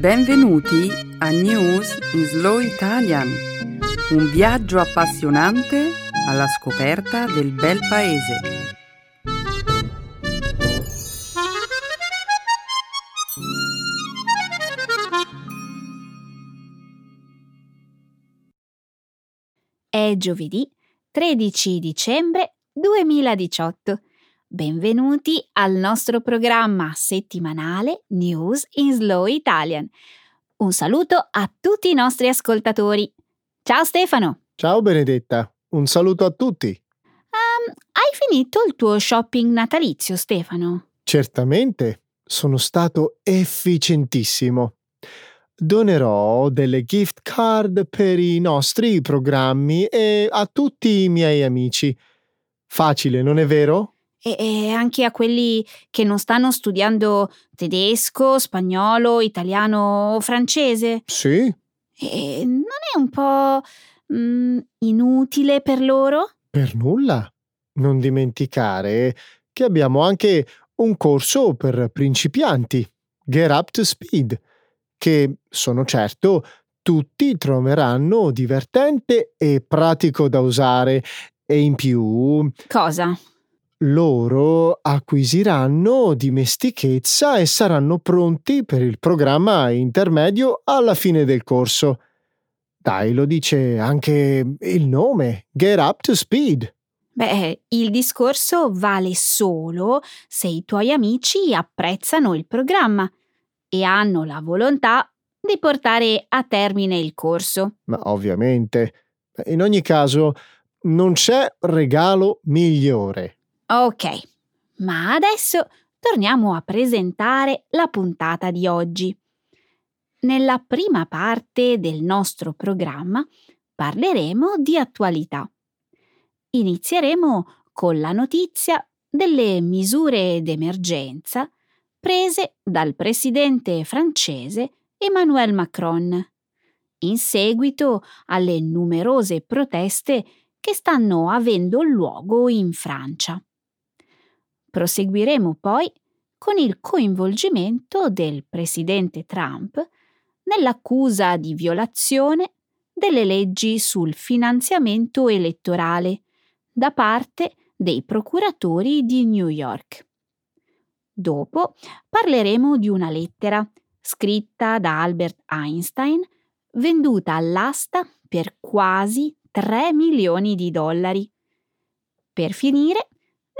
Benvenuti a News in Slow Italian, un viaggio appassionante alla scoperta del bel paese. È giovedì 13 dicembre 2018. Benvenuti al nostro programma settimanale News in Slow Italian. Un saluto a tutti i nostri ascoltatori. Ciao Stefano. Ciao Benedetta, un saluto a tutti. Um, hai finito il tuo shopping natalizio, Stefano? Certamente, sono stato efficientissimo. Donerò delle gift card per i nostri programmi e a tutti i miei amici. Facile, non è vero? E, e anche a quelli che non stanno studiando tedesco, spagnolo, italiano o francese? Sì. E non è un po' mm, inutile per loro? Per nulla. Non dimenticare che abbiamo anche un corso per principianti, Get Up to Speed, che sono certo tutti troveranno divertente e pratico da usare e in più Cosa? Loro acquisiranno dimestichezza e saranno pronti per il programma intermedio alla fine del corso. Dai, lo dice anche il nome, Get Up to Speed. Beh, il discorso vale solo se i tuoi amici apprezzano il programma e hanno la volontà di portare a termine il corso. Ma ovviamente, in ogni caso, non c'è regalo migliore. Ok, ma adesso torniamo a presentare la puntata di oggi. Nella prima parte del nostro programma parleremo di attualità. Inizieremo con la notizia delle misure d'emergenza prese dal presidente francese Emmanuel Macron in seguito alle numerose proteste che stanno avendo luogo in Francia. Proseguiremo poi con il coinvolgimento del presidente Trump nell'accusa di violazione delle leggi sul finanziamento elettorale da parte dei procuratori di New York. Dopo parleremo di una lettera scritta da Albert Einstein venduta all'asta per quasi 3 milioni di dollari. Per finire,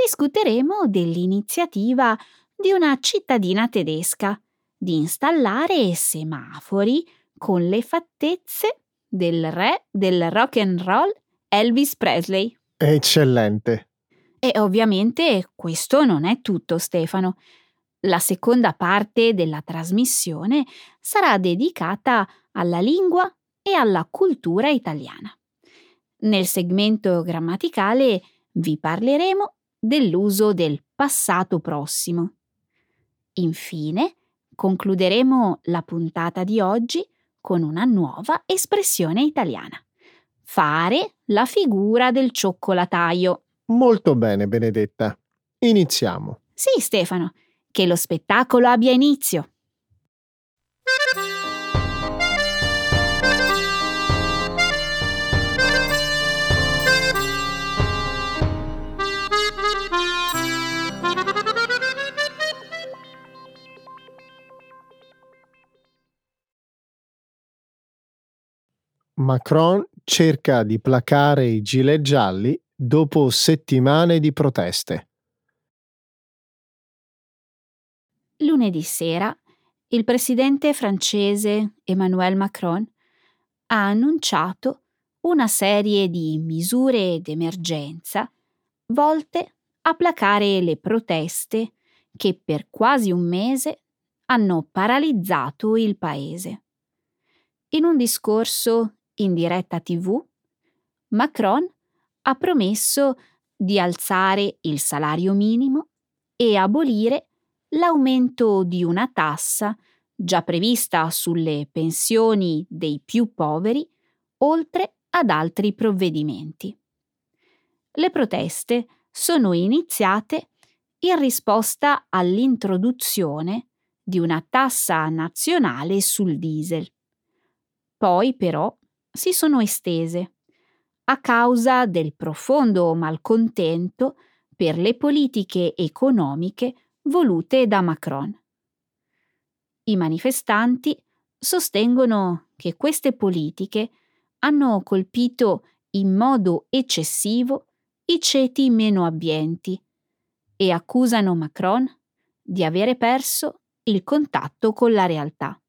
discuteremo dell'iniziativa di una cittadina tedesca di installare semafori con le fattezze del re del rock and roll Elvis Presley. Eccellente. E ovviamente questo non è tutto, Stefano. La seconda parte della trasmissione sarà dedicata alla lingua e alla cultura italiana. Nel segmento grammaticale vi parleremo dell'uso del passato prossimo. Infine, concluderemo la puntata di oggi con una nuova espressione italiana. Fare la figura del cioccolataio. Molto bene, Benedetta. Iniziamo. Sì, Stefano, che lo spettacolo abbia inizio. Macron cerca di placare i gilet gialli dopo settimane di proteste. Lunedì sera, il presidente francese Emmanuel Macron ha annunciato una serie di misure d'emergenza volte a placare le proteste che per quasi un mese hanno paralizzato il paese. In un discorso in diretta tv, Macron ha promesso di alzare il salario minimo e abolire l'aumento di una tassa già prevista sulle pensioni dei più poveri, oltre ad altri provvedimenti. Le proteste sono iniziate in risposta all'introduzione di una tassa nazionale sul diesel. Poi però si sono estese a causa del profondo malcontento per le politiche economiche volute da Macron. I manifestanti sostengono che queste politiche hanno colpito in modo eccessivo i ceti meno abbienti e accusano Macron di avere perso il contatto con la realtà.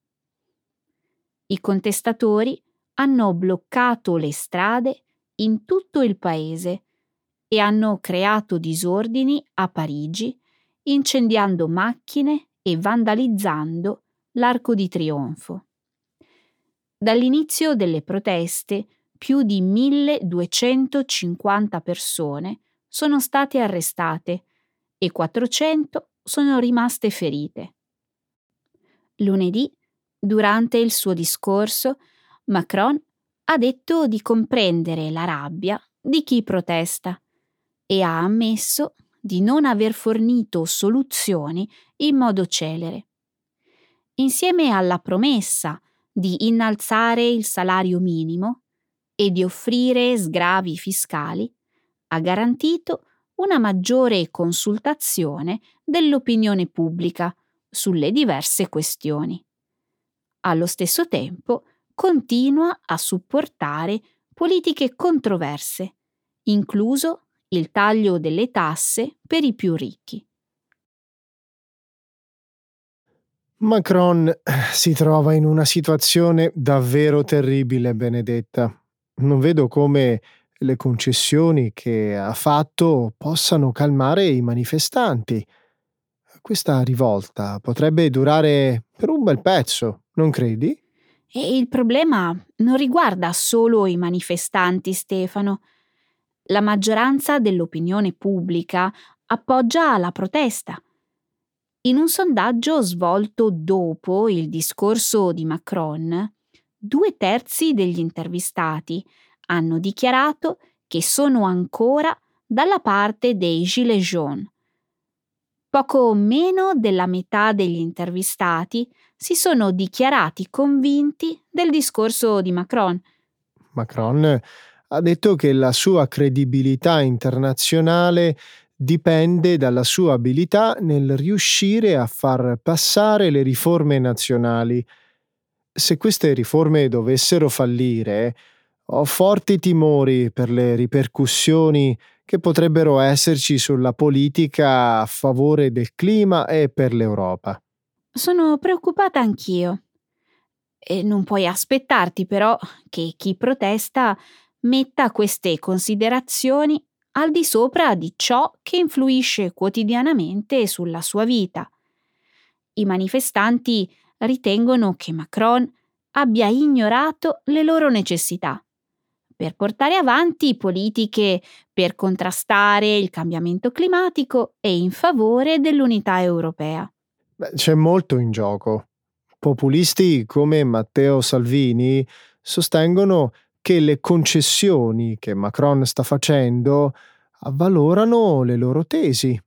I contestatori hanno bloccato le strade in tutto il paese e hanno creato disordini a Parigi, incendiando macchine e vandalizzando l'Arco di Trionfo. Dall'inizio delle proteste, più di 1250 persone sono state arrestate e 400 sono rimaste ferite. Lunedì, durante il suo discorso, Macron ha detto di comprendere la rabbia di chi protesta e ha ammesso di non aver fornito soluzioni in modo celere. Insieme alla promessa di innalzare il salario minimo e di offrire sgravi fiscali, ha garantito una maggiore consultazione dell'opinione pubblica sulle diverse questioni. Allo stesso tempo continua a supportare politiche controverse, incluso il taglio delle tasse per i più ricchi. Macron eh, si trova in una situazione davvero terribile, Benedetta. Non vedo come le concessioni che ha fatto possano calmare i manifestanti. Questa rivolta potrebbe durare per un bel pezzo, non credi? E il problema non riguarda solo i manifestanti, Stefano. La maggioranza dell'opinione pubblica appoggia la protesta. In un sondaggio svolto dopo il discorso di Macron, due terzi degli intervistati hanno dichiarato che sono ancora dalla parte dei Gilets jaunes. Poco meno della metà degli intervistati si sono dichiarati convinti del discorso di Macron. Macron ha detto che la sua credibilità internazionale dipende dalla sua abilità nel riuscire a far passare le riforme nazionali. Se queste riforme dovessero fallire, ho forti timori per le ripercussioni che potrebbero esserci sulla politica a favore del clima e per l'Europa. Sono preoccupata anch'io. E non puoi aspettarti però che chi protesta metta queste considerazioni al di sopra di ciò che influisce quotidianamente sulla sua vita. I manifestanti ritengono che Macron abbia ignorato le loro necessità per portare avanti politiche per contrastare il cambiamento climatico e in favore dell'unità europea. Beh, c'è molto in gioco. Populisti come Matteo Salvini sostengono che le concessioni che Macron sta facendo avvalorano le loro tesi.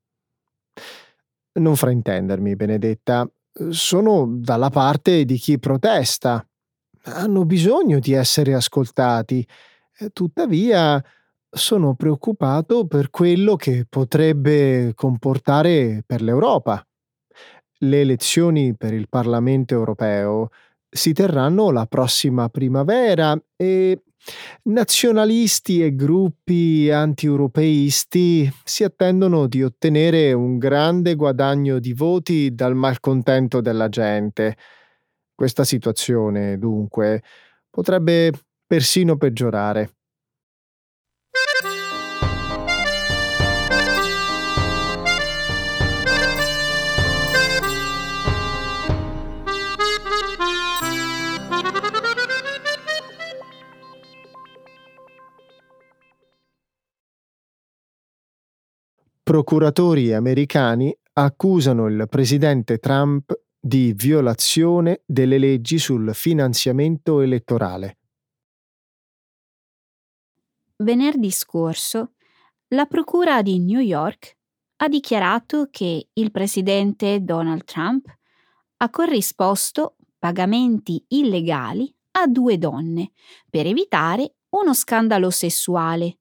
Non fraintendermi, Benedetta, sono dalla parte di chi protesta. Hanno bisogno di essere ascoltati. Tuttavia, sono preoccupato per quello che potrebbe comportare per l'Europa. Le elezioni per il Parlamento europeo si terranno la prossima primavera e nazionalisti e gruppi anti-europeisti si attendono di ottenere un grande guadagno di voti dal malcontento della gente. Questa situazione, dunque, potrebbe persino peggiorare. Procuratori americani accusano il presidente Trump di violazione delle leggi sul finanziamento elettorale. Venerdì scorso, la Procura di New York ha dichiarato che il presidente Donald Trump ha corrisposto pagamenti illegali a due donne per evitare uno scandalo sessuale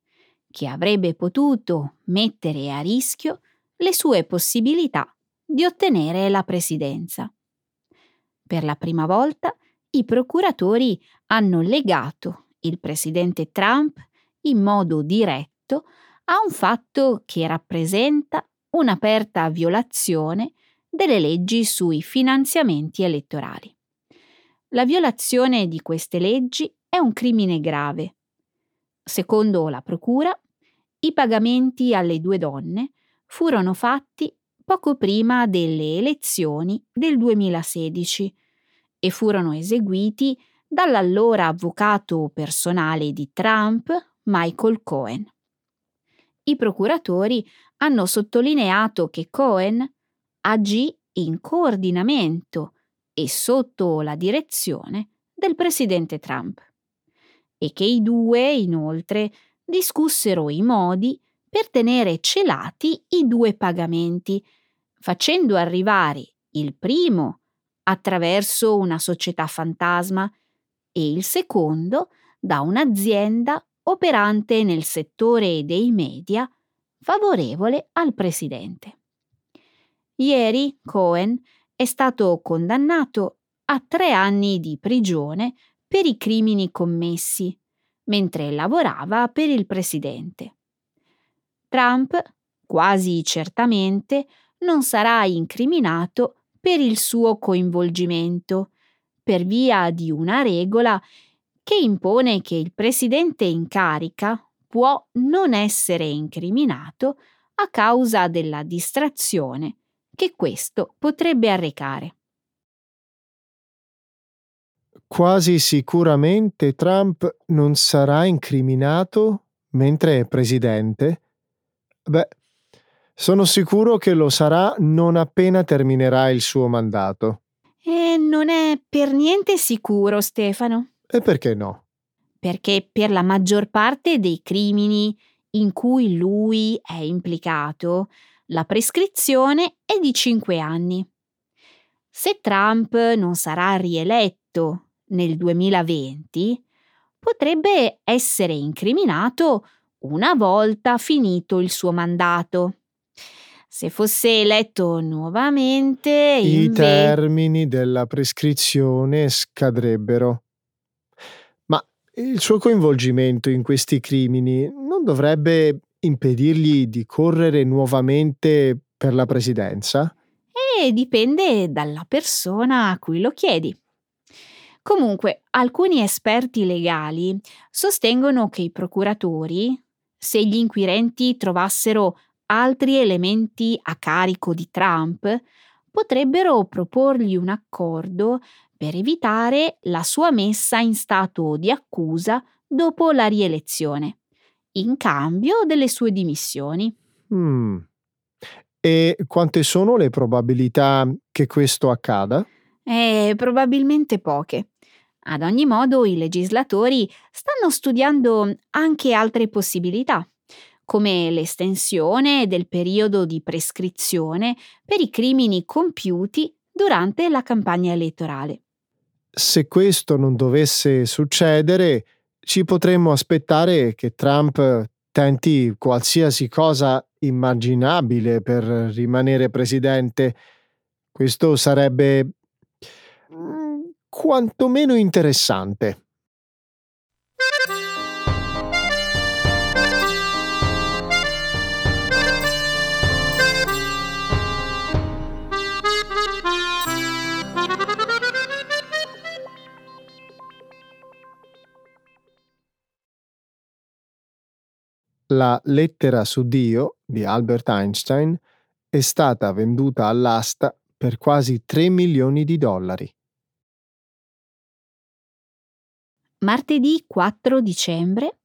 che avrebbe potuto mettere a rischio le sue possibilità di ottenere la presidenza. Per la prima volta i procuratori hanno legato il presidente Trump in modo diretto a un fatto che rappresenta un'aperta violazione delle leggi sui finanziamenti elettorali. La violazione di queste leggi è un crimine grave. Secondo la Procura, i pagamenti alle due donne furono fatti poco prima delle elezioni del 2016 e furono eseguiti dall'allora avvocato personale di Trump, Michael Cohen. I procuratori hanno sottolineato che Cohen agì in coordinamento e sotto la direzione del presidente Trump e che i due, inoltre, discussero i modi per tenere celati i due pagamenti, facendo arrivare il primo attraverso una società fantasma e il secondo da un'azienda operante nel settore dei media favorevole al presidente. Ieri Cohen è stato condannato a tre anni di prigione per i crimini commessi mentre lavorava per il presidente. Trump, quasi certamente, non sarà incriminato per il suo coinvolgimento, per via di una regola che impone che il presidente in carica può non essere incriminato a causa della distrazione che questo potrebbe arrecare. Quasi sicuramente Trump non sarà incriminato mentre è presidente? Beh, sono sicuro che lo sarà non appena terminerà il suo mandato. E non è per niente sicuro, Stefano. E perché no? Perché per la maggior parte dei crimini in cui lui è implicato, la prescrizione è di 5 anni. Se Trump non sarà rieletto nel 2020, potrebbe essere incriminato una volta finito il suo mandato. Se fosse eletto nuovamente, I inve- termini della prescrizione scadrebbero. Ma il suo coinvolgimento in questi crimini non dovrebbe impedirgli di correre nuovamente per la presidenza? E dipende dalla persona a cui lo chiedi. Comunque, alcuni esperti legali sostengono che i procuratori, se gli inquirenti trovassero altri elementi a carico di Trump, potrebbero proporgli un accordo per evitare la sua messa in stato di accusa dopo la rielezione, in cambio delle sue dimissioni. Mm. E quante sono le probabilità che questo accada? Eh, probabilmente poche. Ad ogni modo, i legislatori stanno studiando anche altre possibilità, come l'estensione del periodo di prescrizione per i crimini compiuti durante la campagna elettorale. Se questo non dovesse succedere, ci potremmo aspettare che Trump tenti qualsiasi cosa immaginabile per rimanere presidente. Questo sarebbe quantomeno interessante. La lettera su Dio di Albert Einstein è stata venduta all'asta per quasi 3 milioni di dollari. Martedì 4 dicembre,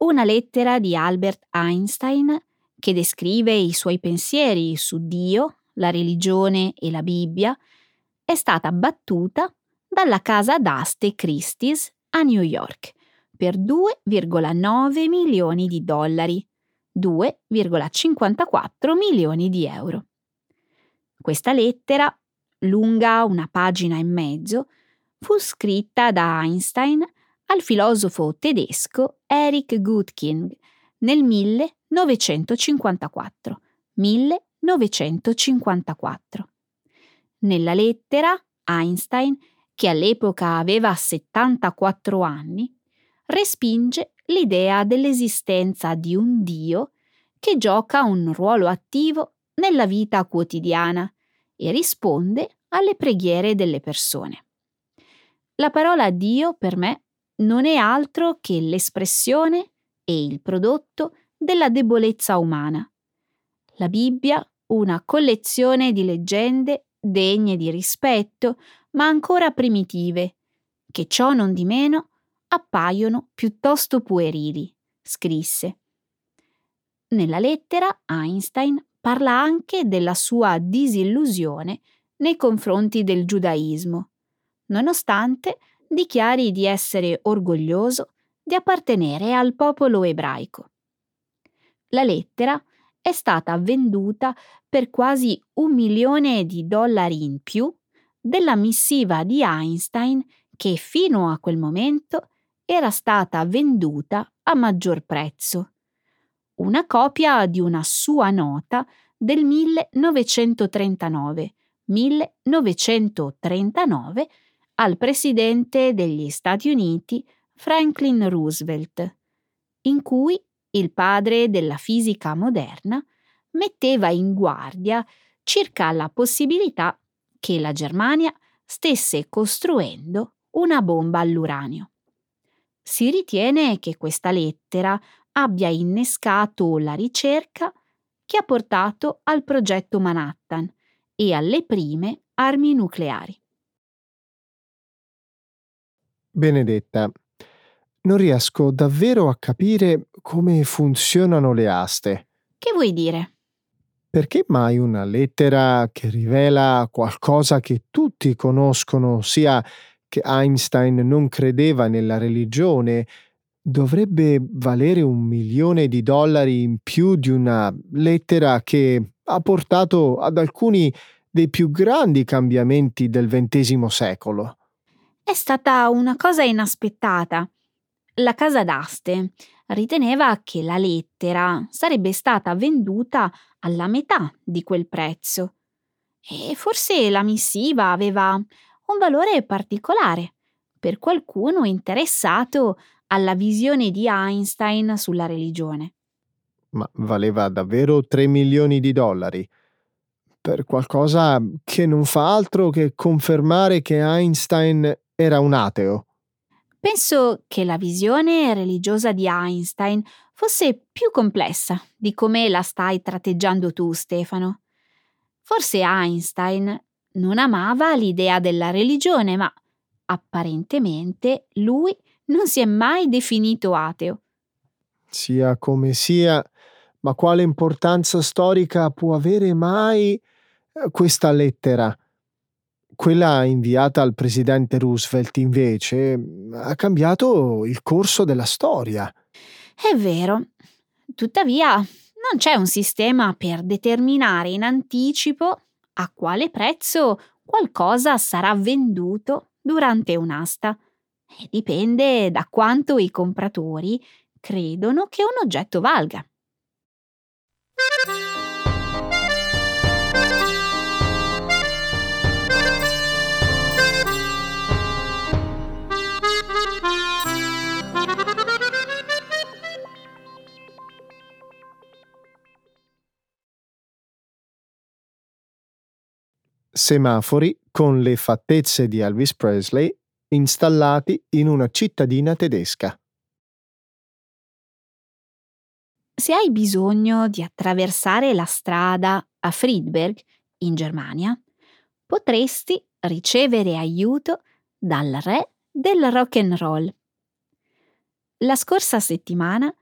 una lettera di Albert Einstein che descrive i suoi pensieri su Dio, la religione e la Bibbia, è stata battuta dalla casa d'aste Christie's a New York per 2,9 milioni di dollari, 2,54 milioni di euro. Questa lettera, lunga una pagina e mezzo, fu scritta da Einstein al filosofo tedesco Erich Gutking nel 1954. 1954. Nella lettera, Einstein, che all'epoca aveva 74 anni, respinge l'idea dell'esistenza di un Dio che gioca un ruolo attivo nella vita quotidiana e risponde alle preghiere delle persone. La parola Dio per me non è altro che l'espressione e il prodotto della debolezza umana. La Bibbia, una collezione di leggende degne di rispetto, ma ancora primitive, che ciò non di meno appaiono piuttosto puerili, scrisse. Nella lettera Einstein parla anche della sua disillusione nei confronti del giudaismo, nonostante dichiari di essere orgoglioso di appartenere al popolo ebraico. La lettera è stata venduta per quasi un milione di dollari in più della missiva di Einstein che fino a quel momento era stata venduta a maggior prezzo. Una copia di una sua nota del 1939, 1939 al presidente degli Stati Uniti Franklin Roosevelt, in cui il padre della fisica moderna metteva in guardia circa la possibilità che la Germania stesse costruendo una bomba all'uranio. Si ritiene che questa lettera abbia innescato la ricerca che ha portato al progetto Manhattan e alle prime armi nucleari. Benedetta, non riesco davvero a capire come funzionano le aste. Che vuoi dire? Perché mai una lettera che rivela qualcosa che tutti conoscono, sia che Einstein non credeva nella religione, dovrebbe valere un milione di dollari in più di una lettera che ha portato ad alcuni dei più grandi cambiamenti del XX secolo. È stata una cosa inaspettata. La casa d'aste riteneva che la lettera sarebbe stata venduta alla metà di quel prezzo. E forse la missiva aveva un valore particolare per qualcuno interessato alla visione di Einstein sulla religione. Ma valeva davvero 3 milioni di dollari per qualcosa che non fa altro che confermare che Einstein era un ateo. Penso che la visione religiosa di Einstein fosse più complessa di come la stai tratteggiando tu, Stefano. Forse Einstein non amava l'idea della religione, ma apparentemente lui non si è mai definito ateo. Sia come sia, ma quale importanza storica può avere mai eh, questa lettera? Quella inviata al presidente Roosevelt, invece, ha cambiato il corso della storia. È vero. Tuttavia, non c'è un sistema per determinare in anticipo a quale prezzo qualcosa sarà venduto durante un'asta. E dipende da quanto i compratori credono che un oggetto valga. Semafori con le fattezze di Elvis Presley installati in una cittadina tedesca. Se hai bisogno di attraversare la strada a Friedberg, in Germania, potresti ricevere aiuto dal re del rock and roll. La scorsa settimana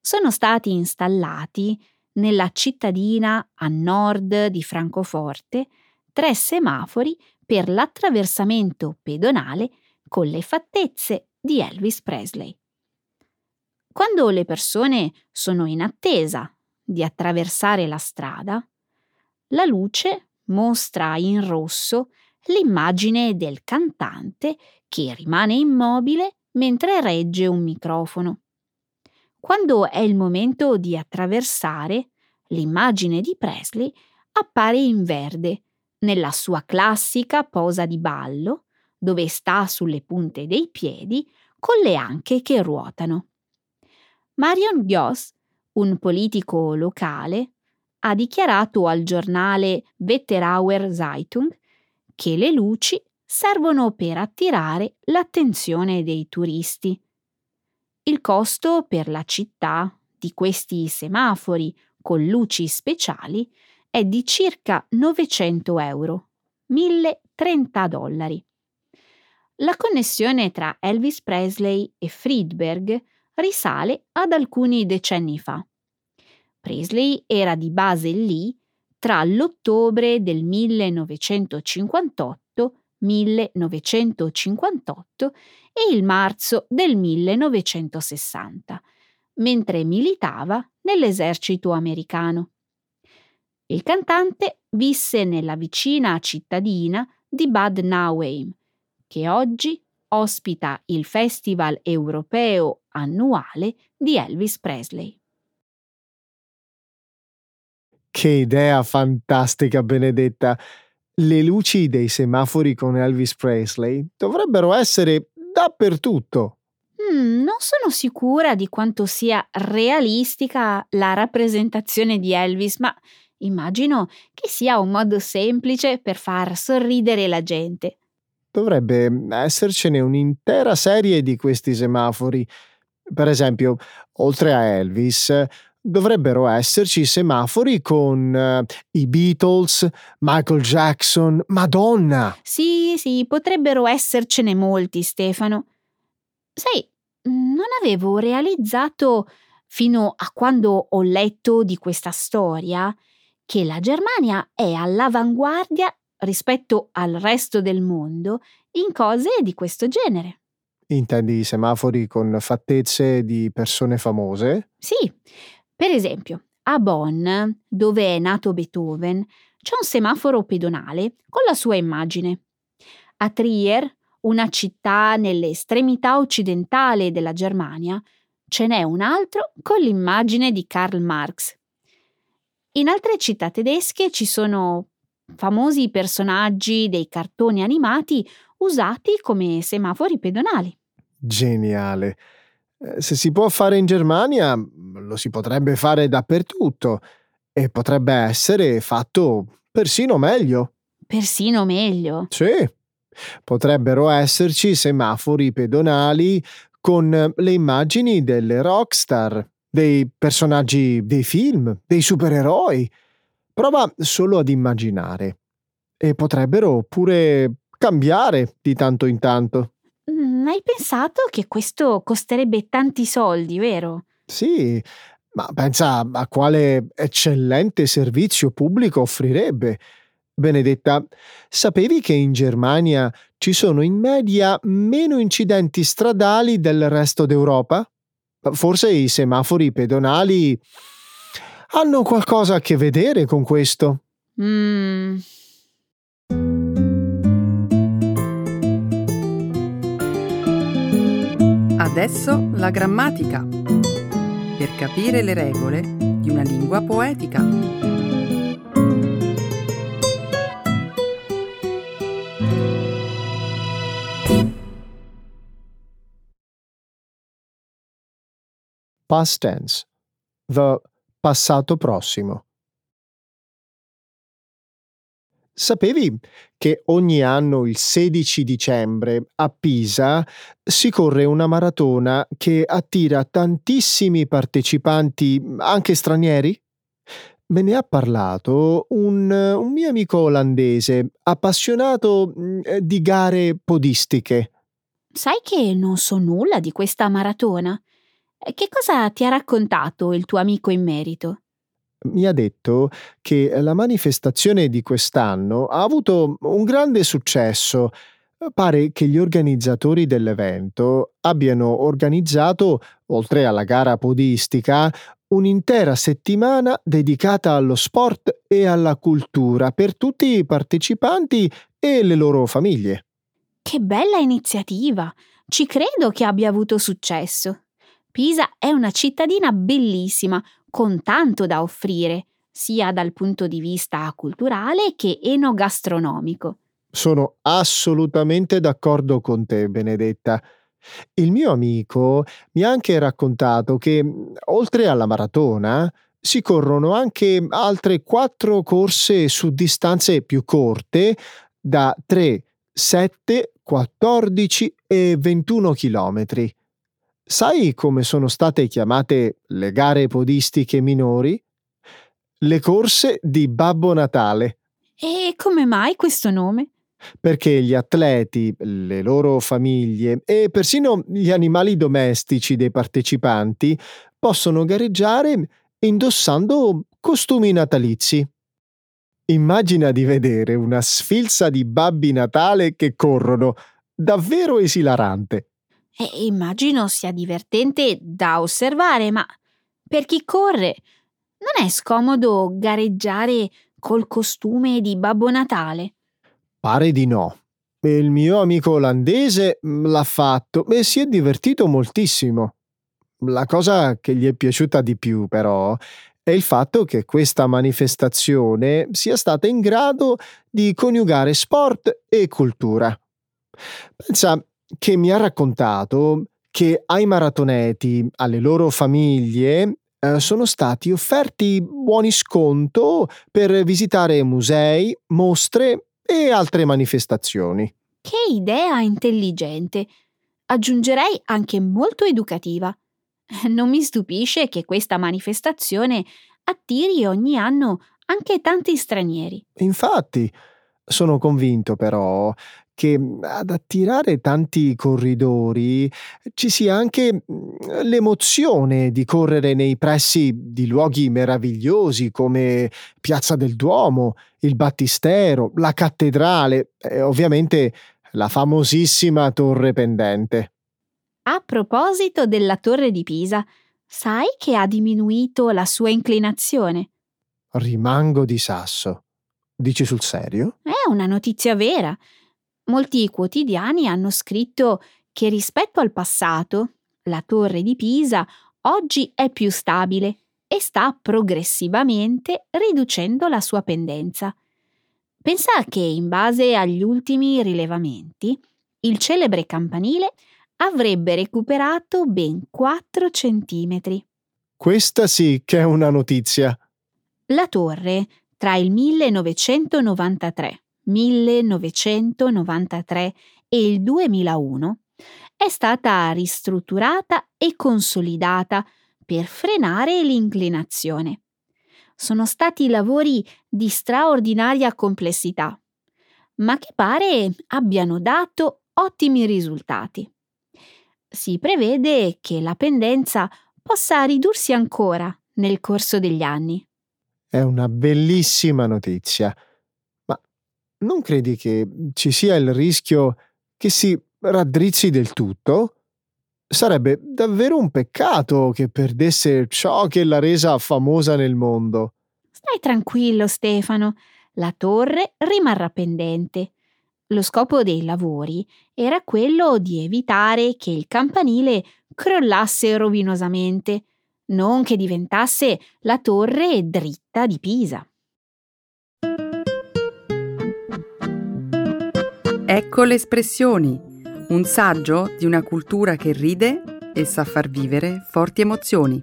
sono stati installati nella cittadina a nord di Francoforte tre semafori per l'attraversamento pedonale con le fattezze di Elvis Presley. Quando le persone sono in attesa di attraversare la strada, la luce mostra in rosso l'immagine del cantante che rimane immobile mentre regge un microfono. Quando è il momento di attraversare, l'immagine di Presley appare in verde, nella sua classica posa di ballo, dove sta sulle punte dei piedi con le anche che ruotano. Marion Goss, un politico locale, ha dichiarato al giornale Wetterauer Zeitung che le luci servono per attirare l'attenzione dei turisti. Il costo per la città di questi semafori con luci speciali è di circa 900 euro, 1030 dollari. La connessione tra Elvis Presley e Friedberg risale ad alcuni decenni fa. Presley era di base lì tra l'ottobre del 1958 1958 e il marzo del 1960, mentre militava nell'esercito americano. Il cantante visse nella vicina cittadina di Bad Nauheim, che oggi ospita il Festival europeo annuale di Elvis Presley. Che idea fantastica, Benedetta! Le luci dei semafori con Elvis Presley dovrebbero essere dappertutto. Mm, non sono sicura di quanto sia realistica la rappresentazione di Elvis, ma immagino che sia un modo semplice per far sorridere la gente. Dovrebbe essercene un'intera serie di questi semafori. Per esempio, oltre a Elvis, dovrebbero esserci semafori con uh, i Beatles, Michael Jackson, Madonna. Sì, sì, potrebbero essercene molti, Stefano. Sai, non avevo realizzato fino a quando ho letto di questa storia che la Germania è all'avanguardia rispetto al resto del mondo in cose di questo genere. Intendi i semafori con fattezze di persone famose? Sì, per esempio, a Bonn, dove è nato Beethoven, c'è un semaforo pedonale con la sua immagine. A Trier, una città nell'estremità occidentale della Germania, ce n'è un altro con l'immagine di Karl Marx. In altre città tedesche ci sono famosi personaggi dei cartoni animati usati come semafori pedonali. Geniale. Eh, se si può fare in Germania, lo si potrebbe fare dappertutto e potrebbe essere fatto persino meglio. Persino meglio? Sì. Potrebbero esserci semafori pedonali con le immagini delle rockstar, dei personaggi dei film, dei supereroi. Prova solo ad immaginare. E potrebbero pure cambiare di tanto in tanto. Mm, hai pensato che questo costerebbe tanti soldi, vero? Sì, ma pensa a quale eccellente servizio pubblico offrirebbe. Benedetta, sapevi che in Germania ci sono in media meno incidenti stradali del resto d'Europa? Forse i semafori pedonali hanno qualcosa a che vedere con questo. Mm. Adesso la grammatica. Per capire le regole di una lingua poetica. Past tense. The passato prossimo. Sapevi che ogni anno il 16 dicembre a Pisa si corre una maratona che attira tantissimi partecipanti, anche stranieri? Me ne ha parlato un, un mio amico olandese, appassionato mm, di gare podistiche. Sai che non so nulla di questa maratona? Che cosa ti ha raccontato il tuo amico in merito? mi ha detto che la manifestazione di quest'anno ha avuto un grande successo. Pare che gli organizzatori dell'evento abbiano organizzato, oltre alla gara podistica, un'intera settimana dedicata allo sport e alla cultura per tutti i partecipanti e le loro famiglie. Che bella iniziativa! Ci credo che abbia avuto successo. Pisa è una cittadina bellissima, con tanto da offrire, sia dal punto di vista culturale che enogastronomico. Sono assolutamente d'accordo con te, Benedetta. Il mio amico mi ha anche raccontato che, oltre alla maratona, si corrono anche altre quattro corse su distanze più corte da 3, 7, 14 e 21 chilometri. Sai come sono state chiamate le gare podistiche minori? Le corse di Babbo Natale. E come mai questo nome? Perché gli atleti, le loro famiglie e persino gli animali domestici dei partecipanti possono gareggiare indossando costumi natalizi. Immagina di vedere una sfilza di babbi Natale che corrono. Davvero esilarante. E immagino sia divertente da osservare, ma per chi corre non è scomodo gareggiare col costume di Babbo Natale? Pare di no. Il mio amico olandese mm, l'ha fatto e si è divertito moltissimo. La cosa che gli è piaciuta di più, però, è il fatto che questa manifestazione sia stata in grado di coniugare sport e cultura. Pensa, che mi ha raccontato che ai maratoneti, alle loro famiglie, eh, sono stati offerti buoni sconto per visitare musei, mostre e altre manifestazioni. Che idea intelligente! Aggiungerei anche molto educativa. Non mi stupisce che questa manifestazione attiri ogni anno anche tanti stranieri. Infatti, sono convinto però che mhmm, ad attirare tanti corridori ci sia anche mhmm, l'emozione di correre nei pressi di luoghi meravigliosi come Piazza del Duomo, il Battistero, la cattedrale e ovviamente la famosissima Torre Pendente. A proposito della Torre di Pisa, sai che ha diminuito la sua inclinazione? Rimango di sasso. Dici sul serio? È una notizia vera. Molti quotidiani hanno scritto che rispetto al passato, la torre di Pisa oggi è più stabile e sta progressivamente riducendo la sua pendenza. Pensa che in base agli ultimi rilevamenti, il celebre campanile avrebbe recuperato ben 4 centimetri. Questa sì che è una notizia. La torre, tra il 1993 1993 e il 2001 è stata ristrutturata e consolidata per frenare l'inclinazione. Sono stati lavori di straordinaria complessità, ma che pare abbiano dato ottimi risultati. Si prevede che la pendenza possa ridursi ancora nel corso degli anni. È una bellissima notizia non credi che ci sia il rischio che si raddrizzi del tutto? Sarebbe davvero un peccato che perdesse ciò che l'ha resa famosa nel mondo. Stai tranquillo, Stefano. La torre rimarrà pendente. Lo scopo dei lavori era quello di evitare che il campanile crollasse rovinosamente, non che diventasse la torre dritta di Pisa. Ecco le espressioni, un saggio di una cultura che ride e sa far vivere forti emozioni.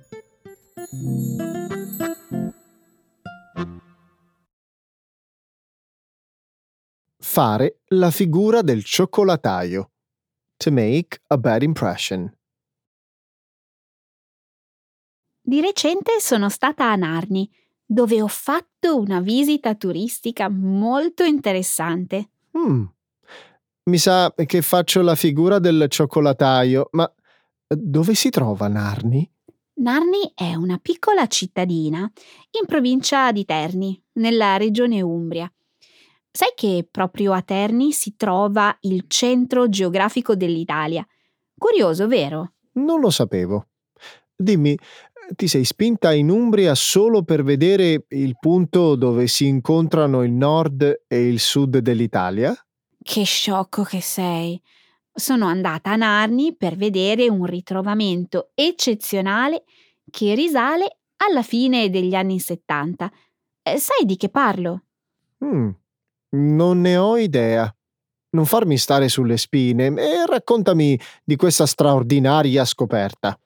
Fare la figura del cioccolataio. To make a bad impression. Di recente sono stata a Narni, dove ho fatto una visita turistica molto interessante. Mm, mi sa che faccio la figura del cioccolataio, ma dove si trova Narni? Narni è una piccola cittadina in provincia di Terni, nella regione Umbria. Sai che proprio a Terni si trova il centro geografico dell'Italia. Curioso, vero? Non lo sapevo. Dimmi, ti sei spinta in Umbria solo per vedere il punto dove si incontrano il nord e il sud dell'Italia? Che sciocco che sei. Sono andata a Narni per vedere un ritrovamento eccezionale che risale alla fine degli anni 70. Eh, sai di che parlo? Mm, non ne ho idea. Non farmi stare sulle spine e raccontami di questa straordinaria scoperta.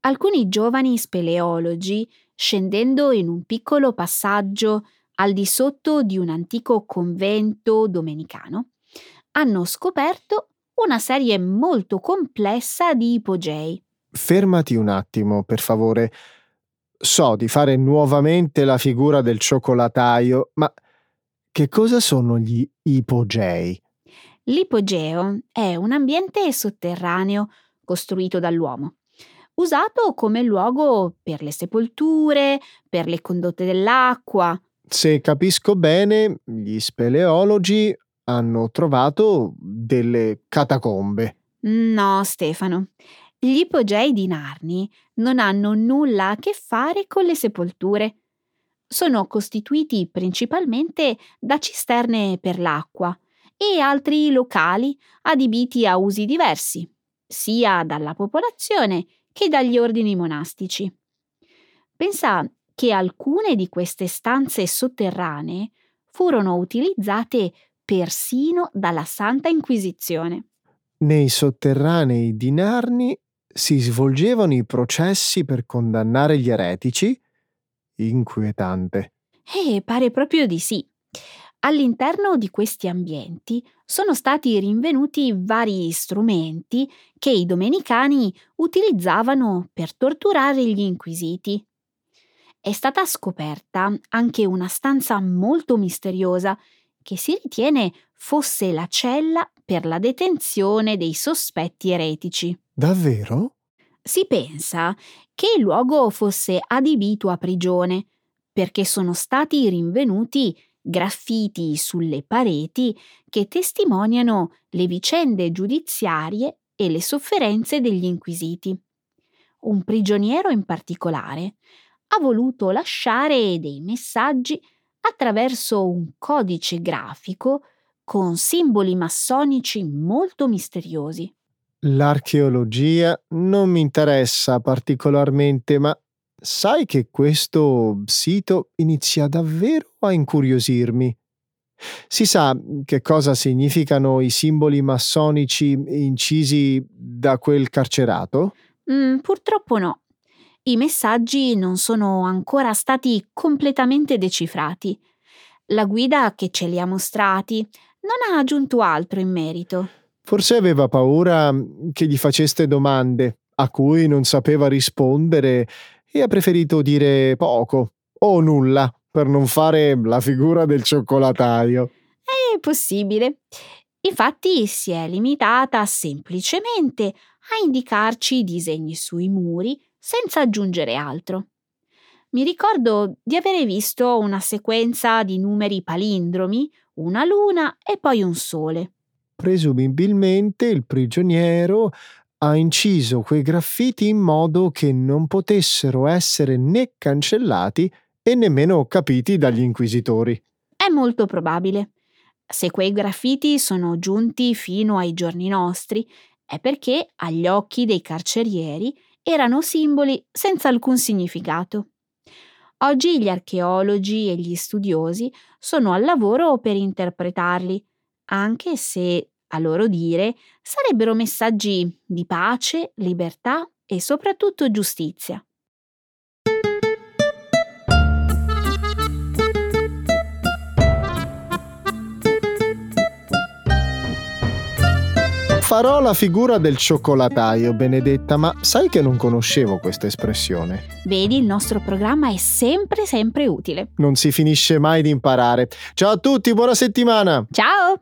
Alcuni giovani speleologi, scendendo in un piccolo passaggio al di sotto di un antico convento domenicano, hanno scoperto una serie molto complessa di ipogei. Fermati un attimo, per favore. So di fare nuovamente la figura del cioccolataio, ma che cosa sono gli ipogei? L'ipogeo è un ambiente sotterraneo costruito dall'uomo, usato come luogo per le sepolture, per le condotte dell'acqua. Se capisco bene, gli speleologi hanno trovato delle catacombe. No, Stefano. Gli ipogei di Narni non hanno nulla a che fare con le sepolture. Sono costituiti principalmente da cisterne per l'acqua e altri locali adibiti a usi diversi, sia dalla popolazione che dagli ordini monastici. Pensa che alcune di queste stanze sotterranee furono utilizzate persino dalla Santa Inquisizione. Nei sotterranei di Narni si svolgevano i processi per condannare gli eretici? Inquietante. Eh, pare proprio di sì. All'interno di questi ambienti sono stati rinvenuti vari strumenti che i domenicani utilizzavano per torturare gli inquisiti. È stata scoperta anche una stanza molto misteriosa che si ritiene fosse la cella per la detenzione dei sospetti eretici. Davvero? Si pensa che il luogo fosse adibito a prigione, perché sono stati rinvenuti graffiti sulle pareti che testimoniano le vicende giudiziarie e le sofferenze degli inquisiti. Un prigioniero in particolare ha voluto lasciare dei messaggi attraverso un codice grafico con simboli massonici molto misteriosi. L'archeologia non mi interessa particolarmente, ma sai che questo sito inizia davvero a incuriosirmi. Si sa che cosa significano i simboli massonici incisi da quel carcerato? Mm, purtroppo no. I messaggi non sono ancora stati completamente decifrati. La guida che ce li ha mostrati non ha aggiunto altro in merito. Forse aveva paura che gli faceste domande a cui non sapeva rispondere e ha preferito dire poco o nulla per non fare la figura del cioccolataio. È possibile. Infatti si è limitata semplicemente a indicarci i disegni sui muri senza aggiungere altro. Mi ricordo di avere visto una sequenza di numeri palindromi, una luna e poi un sole. Presumibilmente il prigioniero ha inciso quei graffiti in modo che non potessero essere né cancellati e nemmeno capiti dagli inquisitori. È molto probabile. Se quei graffiti sono giunti fino ai giorni nostri, è perché agli occhi dei carcerieri erano simboli senza alcun significato. Oggi gli archeologi e gli studiosi sono al lavoro per interpretarli, anche se, a loro dire, sarebbero messaggi di pace, libertà e soprattutto giustizia. Farò la figura del cioccolataio, Benedetta, ma sai che non conoscevo questa espressione. Vedi, il nostro programma è sempre, sempre utile. Non si finisce mai di imparare. Ciao a tutti, buona settimana! Ciao!